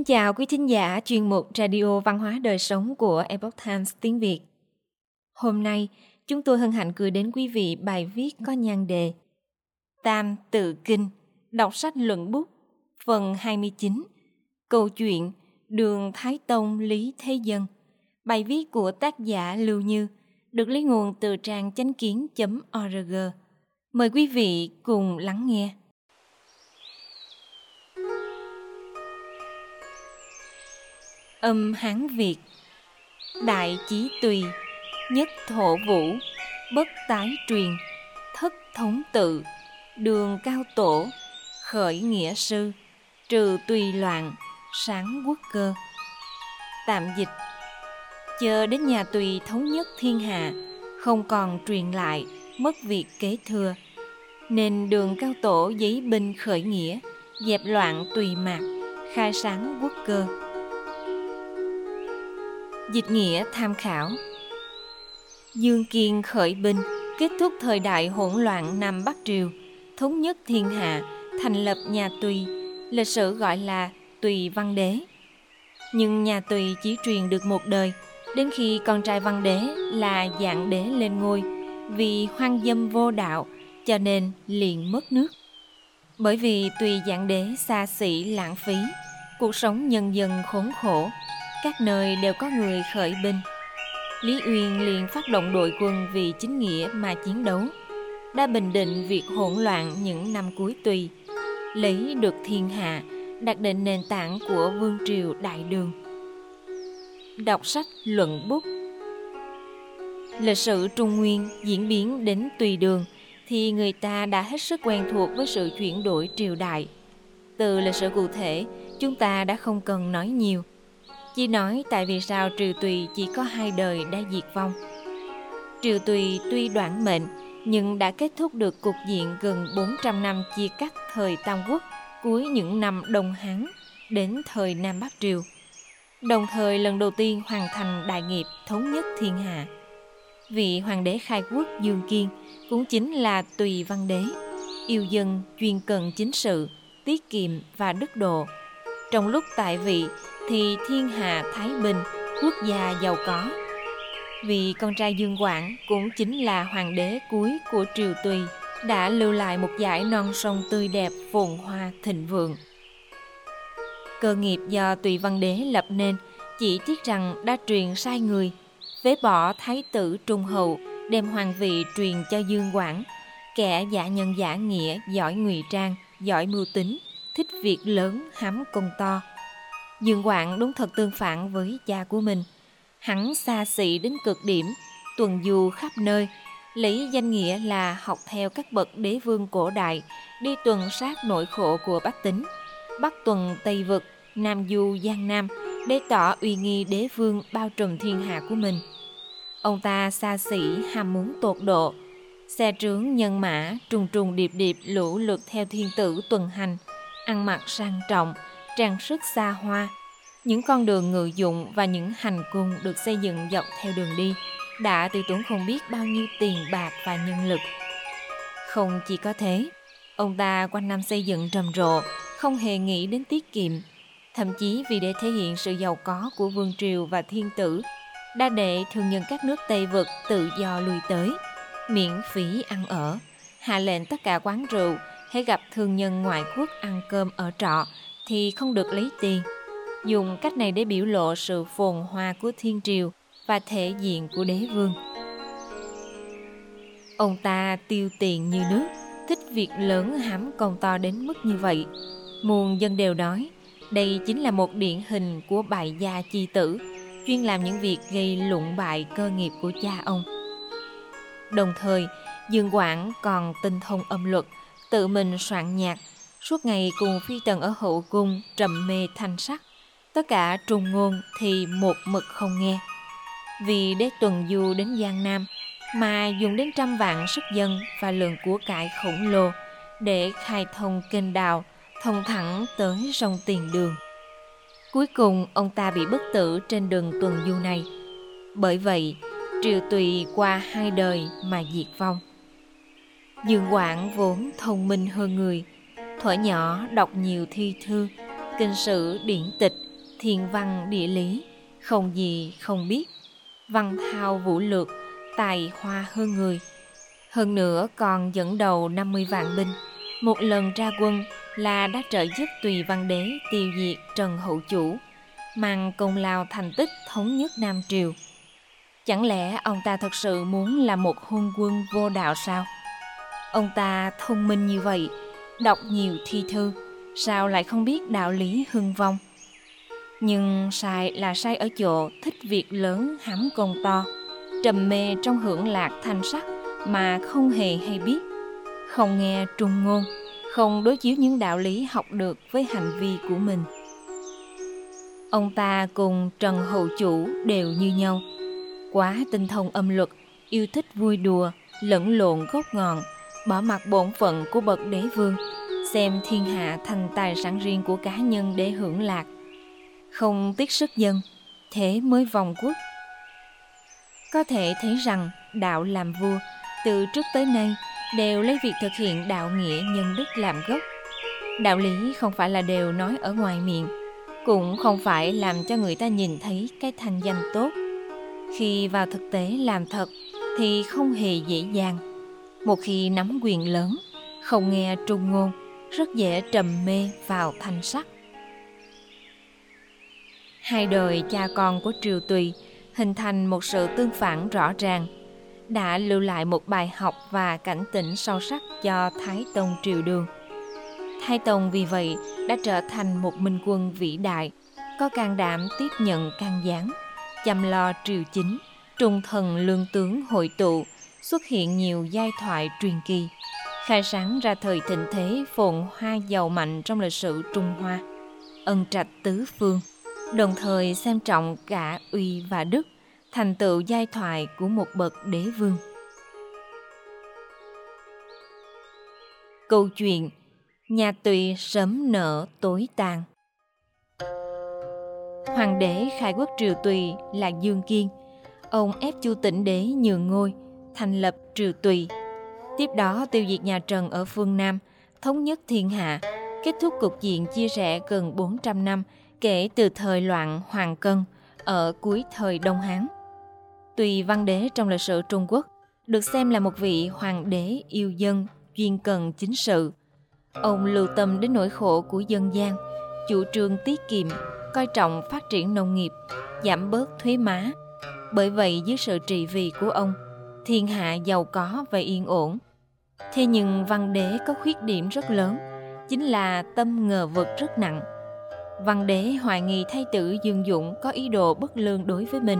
Kính chào quý thính giả chuyên mục Radio Văn hóa Đời Sống của Epoch Times tiếng Việt. Hôm nay, chúng tôi hân hạnh gửi đến quý vị bài viết có nhan đề Tam Tự Kinh, đọc sách luận bút, phần 29, câu chuyện Đường Thái Tông Lý Thế Dân. Bài viết của tác giả Lưu Như được lấy nguồn từ trang chánh kiến.org. Mời quý vị cùng lắng nghe. Âm Hán Việt. Đại Chí Tùy, Nhất Thổ Vũ, Bất Tái Truyền, Thất Thống Tự, Đường Cao Tổ, Khởi Nghĩa Sư, Trừ Tùy Loạn, Sáng Quốc Cơ. Tạm dịch, Chờ đến nhà Tùy thống nhất thiên hạ, Không còn truyền lại, Mất việc kế thừa, Nên đường Cao Tổ giấy binh khởi nghĩa, Dẹp loạn tùy mạc, Khai sáng quốc cơ. Dịch nghĩa tham khảo Dương Kiên khởi binh, kết thúc thời đại hỗn loạn Nam Bắc Triều, thống nhất thiên hạ, thành lập nhà Tùy, lịch sử gọi là Tùy Văn Đế. Nhưng nhà Tùy chỉ truyền được một đời, đến khi con trai Văn Đế là Dạng Đế lên ngôi, vì hoang dâm vô đạo, cho nên liền mất nước. Bởi vì Tùy Dạng Đế xa xỉ lãng phí, cuộc sống nhân dân khốn khổ, các nơi đều có người khởi binh. Lý Uyên liền phát động đội quân vì chính nghĩa mà chiến đấu, đã bình định việc hỗn loạn những năm cuối tùy, lấy được thiên hạ, đặt định nền tảng của vương triều đại đường. Đọc sách luận bút Lịch sử Trung Nguyên diễn biến đến tùy đường thì người ta đã hết sức quen thuộc với sự chuyển đổi triều đại. Từ lịch sử cụ thể, chúng ta đã không cần nói nhiều – chỉ nói tại vì sao trừ Tùy chỉ có hai đời đã diệt vong. Triều Tùy tuy đoạn mệnh nhưng đã kết thúc được cục diện gần 400 năm chia cắt thời Tam Quốc cuối những năm Đông Hán đến thời Nam Bắc Triều. Đồng thời lần đầu tiên hoàn thành đại nghiệp thống nhất thiên hạ. Vị hoàng đế khai quốc Dương Kiên cũng chính là Tùy Văn Đế, yêu dân chuyên cần chính sự, tiết kiệm và đức độ. Trong lúc tại vị thì thiên hạ thái bình, quốc gia giàu có. Vì con trai Dương Quảng cũng chính là hoàng đế cuối của triều Tùy, đã lưu lại một dải non sông tươi đẹp phồn hoa thịnh vượng. Cơ nghiệp do Tùy Văn Đế lập nên chỉ tiếc rằng đã truyền sai người, phế bỏ thái tử Trung Hậu, đem hoàng vị truyền cho Dương Quảng, kẻ giả nhân giả nghĩa, giỏi ngụy trang, giỏi mưu tính, thích việc lớn hám công to, Dương Quảng đúng thật tương phản với cha của mình. Hắn xa xỉ đến cực điểm, tuần du khắp nơi, lấy danh nghĩa là học theo các bậc đế vương cổ đại, đi tuần sát nỗi khổ của bách tính, bắc tuần Tây Vực, Nam du Giang Nam, để tỏ uy nghi đế vương bao trùm thiên hạ của mình. Ông ta xa xỉ ham muốn tột độ, xe trướng nhân mã trùng trùng điệp điệp lũ lượt theo thiên tử tuần hành, ăn mặc sang trọng, trang sức xa hoa. Những con đường ngự dụng và những hành cung được xây dựng dọc theo đường đi đã tiêu tốn không biết bao nhiêu tiền bạc và nhân lực. Không chỉ có thế, ông ta quanh năm xây dựng trầm rộ, không hề nghĩ đến tiết kiệm. Thậm chí vì để thể hiện sự giàu có của vương triều và thiên tử, đa đệ thường nhân các nước Tây Vực tự do lui tới, miễn phí ăn ở, hạ lệnh tất cả quán rượu, hãy gặp thương nhân ngoại quốc ăn cơm ở trọ thì không được lấy tiền. Dùng cách này để biểu lộ sự phồn hoa của thiên triều và thể diện của đế vương. Ông ta tiêu tiền như nước, thích việc lớn hãm công to đến mức như vậy. Muôn dân đều nói, đây chính là một điển hình của bại gia chi tử, chuyên làm những việc gây lụng bại cơ nghiệp của cha ông. Đồng thời, Dương Quảng còn tinh thông âm luật, tự mình soạn nhạc suốt ngày cùng phi tần ở hậu cung trầm mê thanh sắc. Tất cả trùng ngôn thì một mực không nghe. Vì đế tuần du đến Giang Nam mà dùng đến trăm vạn sức dân và lượng của cải khổng lồ để khai thông kênh đào thông thẳng tới sông Tiền Đường. Cuối cùng ông ta bị bất tử trên đường tuần du này. Bởi vậy, triều tùy qua hai đời mà diệt vong. Dương Quảng vốn thông minh hơn người, thuở nhỏ đọc nhiều thi thư, kinh sử điển tịch, thiên văn địa lý, không gì không biết. Văn thao vũ lược, tài hoa hơn người. Hơn nữa còn dẫn đầu 50 vạn binh. Một lần ra quân là đã trợ giúp tùy văn đế tiêu diệt Trần Hậu Chủ, mang công lao thành tích thống nhất Nam Triều. Chẳng lẽ ông ta thật sự muốn là một hôn quân vô đạo sao? Ông ta thông minh như vậy, đọc nhiều thi thư, sao lại không biết đạo lý hưng vong? Nhưng sai là sai ở chỗ thích việc lớn hám công to, trầm mê trong hưởng lạc thanh sắc mà không hề hay biết, không nghe trung ngôn, không đối chiếu những đạo lý học được với hành vi của mình. Ông ta cùng Trần Hậu Chủ đều như nhau, quá tinh thông âm luật, yêu thích vui đùa, lẫn lộn gốc ngọn, bỏ mặt bổn phận của bậc đế vương, xem thiên hạ thành tài sản riêng của cá nhân để hưởng lạc. Không tiếc sức dân, thế mới vòng quốc. Có thể thấy rằng đạo làm vua từ trước tới nay đều lấy việc thực hiện đạo nghĩa nhân đức làm gốc. Đạo lý không phải là đều nói ở ngoài miệng, cũng không phải làm cho người ta nhìn thấy cái thành danh tốt. Khi vào thực tế làm thật thì không hề dễ dàng. Một khi nắm quyền lớn, không nghe trung ngôn, rất dễ trầm mê vào thanh sắc. Hai đời cha con của Triều Tùy hình thành một sự tương phản rõ ràng, đã lưu lại một bài học và cảnh tỉnh sâu sắc cho Thái Tông Triều Đường. Thái Tông vì vậy đã trở thành một minh quân vĩ đại, có can đảm tiếp nhận can gián, chăm lo triều chính, trung thần lương tướng hội tụ, xuất hiện nhiều giai thoại truyền kỳ, khai sáng ra thời thịnh thế phồn hoa giàu mạnh trong lịch sử Trung Hoa, ân trạch tứ phương, đồng thời xem trọng cả uy và đức, thành tựu giai thoại của một bậc đế vương. Câu chuyện Nhà tùy sớm nở tối tàn Hoàng đế khai quốc triều tùy là Dương Kiên. Ông ép Chu Tĩnh đế nhường ngôi, thành lập triều tùy. Tiếp đó tiêu diệt nhà Trần ở phương Nam, thống nhất thiên hạ, kết thúc cục diện chia rẽ gần 400 năm kể từ thời loạn Hoàng Cân ở cuối thời Đông Hán. Tùy văn đế trong lịch sử Trung Quốc được xem là một vị hoàng đế yêu dân, chuyên cần chính sự. Ông lưu tâm đến nỗi khổ của dân gian, chủ trương tiết kiệm, coi trọng phát triển nông nghiệp, giảm bớt thuế má. Bởi vậy dưới sự trị vì của ông, thiên hạ giàu có và yên ổn. Thế nhưng văn đế có khuyết điểm rất lớn, chính là tâm ngờ vực rất nặng. Văn đế hoài nghi thái tử Dương Dũng có ý đồ bất lương đối với mình,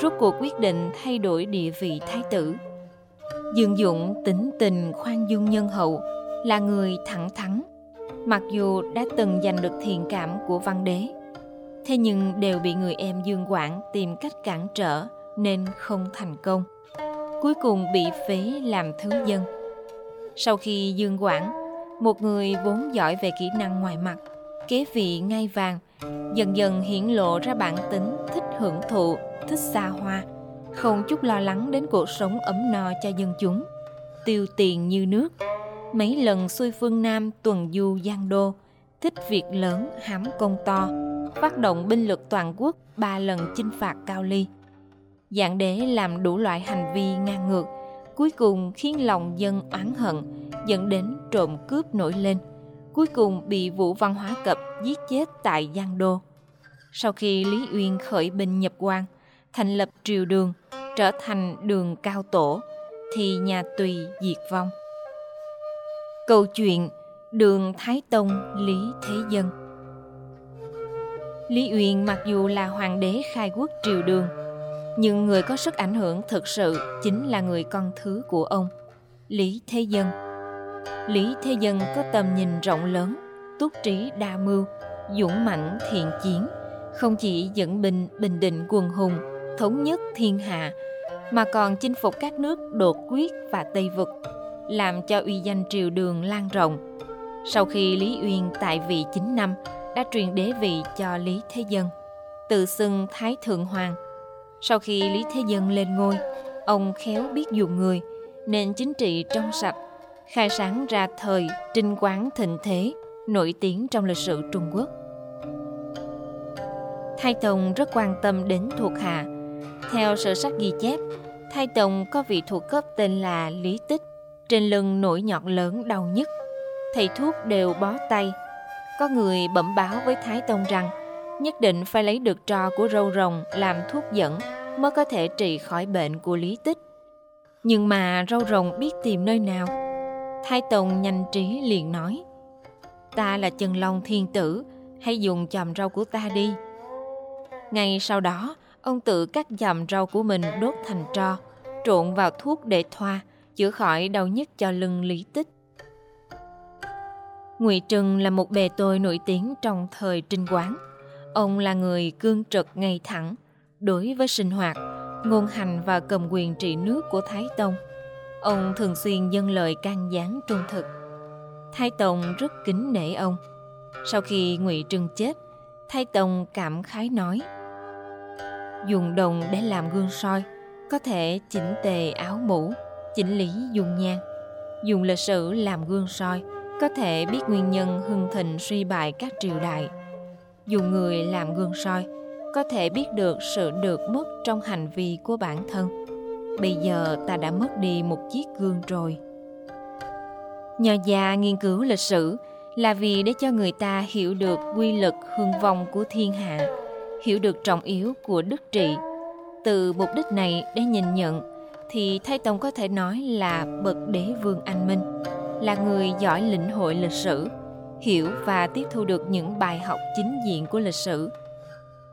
rốt cuộc quyết định thay đổi địa vị thái tử. Dương Dũng tính tình khoan dung nhân hậu, là người thẳng thắn, mặc dù đã từng giành được thiện cảm của văn đế thế nhưng đều bị người em Dương Quảng tìm cách cản trở nên không thành công. Cuối cùng bị phế làm thứ dân. Sau khi Dương Quảng, một người vốn giỏi về kỹ năng ngoài mặt, kế vị ngai vàng, dần dần hiển lộ ra bản tính thích hưởng thụ, thích xa hoa, không chút lo lắng đến cuộc sống ấm no cho dân chúng. Tiêu tiền như nước, mấy lần xuôi phương Nam tuần du giang đô, thích việc lớn hám công to, phát động binh lực toàn quốc ba lần chinh phạt Cao Ly. Dạng để làm đủ loại hành vi ngang ngược, cuối cùng khiến lòng dân oán hận, dẫn đến trộm cướp nổi lên. Cuối cùng bị Vũ Văn Hóa Cập giết chết tại Giang Đô. Sau khi Lý Uyên khởi binh nhập quan, thành lập triều đường, trở thành đường cao tổ, thì nhà Tùy diệt vong. Câu chuyện Đường Thái Tông Lý Thế Dân Lý Uyên mặc dù là hoàng đế khai quốc triều đường, nhưng người có sức ảnh hưởng thực sự chính là người con thứ của ông, Lý Thế Dân. Lý Thế Dân có tầm nhìn rộng lớn, túc trí đa mưu, dũng mãnh thiện chiến, không chỉ dẫn binh bình định quần hùng, thống nhất thiên hạ, mà còn chinh phục các nước đột quyết và Tây Vực, làm cho uy danh triều đường lan rộng. Sau khi Lý Uyên tại vị 9 năm, đã truyền đế vị cho Lý Thế Dân, tự xưng Thái Thượng Hoàng. Sau khi Lý Thế Dân lên ngôi, ông khéo biết dùng người, nên chính trị trong sạch, khai sáng ra thời trinh quán thịnh thế, nổi tiếng trong lịch sử Trung Quốc. Thái Tông rất quan tâm đến thuộc hạ. Theo sử sách ghi chép, Thái Tông có vị thuộc cấp tên là Lý Tích, trên lưng nổi nhọt lớn đau nhất. Thầy thuốc đều bó tay. Có người bẩm báo với Thái Tông rằng nhất định phải lấy được trò của râu rồng làm thuốc dẫn mới có thể trị khỏi bệnh của Lý Tích. Nhưng mà râu rồng biết tìm nơi nào. Thái Tông nhanh trí liền nói Ta là Trần Long Thiên Tử, hãy dùng chòm rau của ta đi. Ngay sau đó, ông tự cắt chòm rau của mình đốt thành tro, trộn vào thuốc để thoa, chữa khỏi đau nhức cho lưng lý tích. Ngụy Trừng là một bề tôi nổi tiếng trong thời trinh quán. Ông là người cương trực ngay thẳng, đối với sinh hoạt, ngôn hành và cầm quyền trị nước của Thái Tông. Ông thường xuyên dâng lời can gián trung thực. Thái Tông rất kính nể ông. Sau khi Ngụy Trừng chết, Thái Tông cảm khái nói Dùng đồng để làm gương soi, có thể chỉnh tề áo mũ, chỉnh lý dung nhan. Dùng lịch sử làm gương soi, có thể biết nguyên nhân hưng thịnh suy bại các triều đại. Dùng người làm gương soi, có thể biết được sự được mất trong hành vi của bản thân. Bây giờ ta đã mất đi một chiếc gương rồi. Nhờ già nghiên cứu lịch sử là vì để cho người ta hiểu được quy lực hương vong của thiên hạ, hiểu được trọng yếu của đức trị. Từ mục đích này để nhìn nhận thì Thái Tông có thể nói là bậc đế vương anh minh, là người giỏi lĩnh hội lịch sử, hiểu và tiếp thu được những bài học chính diện của lịch sử.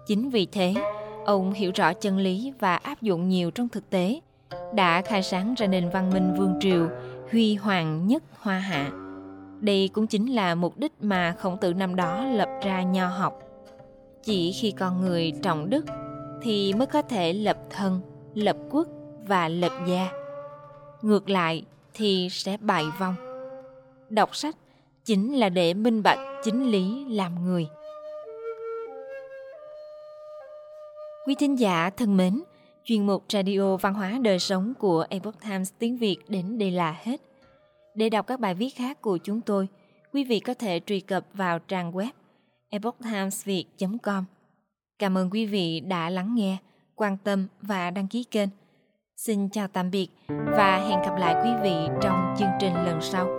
Chính vì thế, ông hiểu rõ chân lý và áp dụng nhiều trong thực tế, đã khai sáng ra nền văn minh vương triều huy hoàng nhất hoa hạ. Đây cũng chính là mục đích mà khổng tử năm đó lập ra nho học. Chỉ khi con người trọng đức thì mới có thể lập thân, lập quốc và lập gia. Ngược lại thì sẽ bại vong. Đọc sách chính là để minh bạch chính lý làm người. Quý thính giả thân mến, chuyên mục Radio Văn hóa Đời Sống của Epoch Times tiếng Việt đến đây là hết. Để đọc các bài viết khác của chúng tôi, quý vị có thể truy cập vào trang web epochtimesviet.com. Cảm ơn quý vị đã lắng nghe, quan tâm và đăng ký kênh. Xin chào tạm biệt và hẹn gặp lại quý vị trong chương trình lần sau.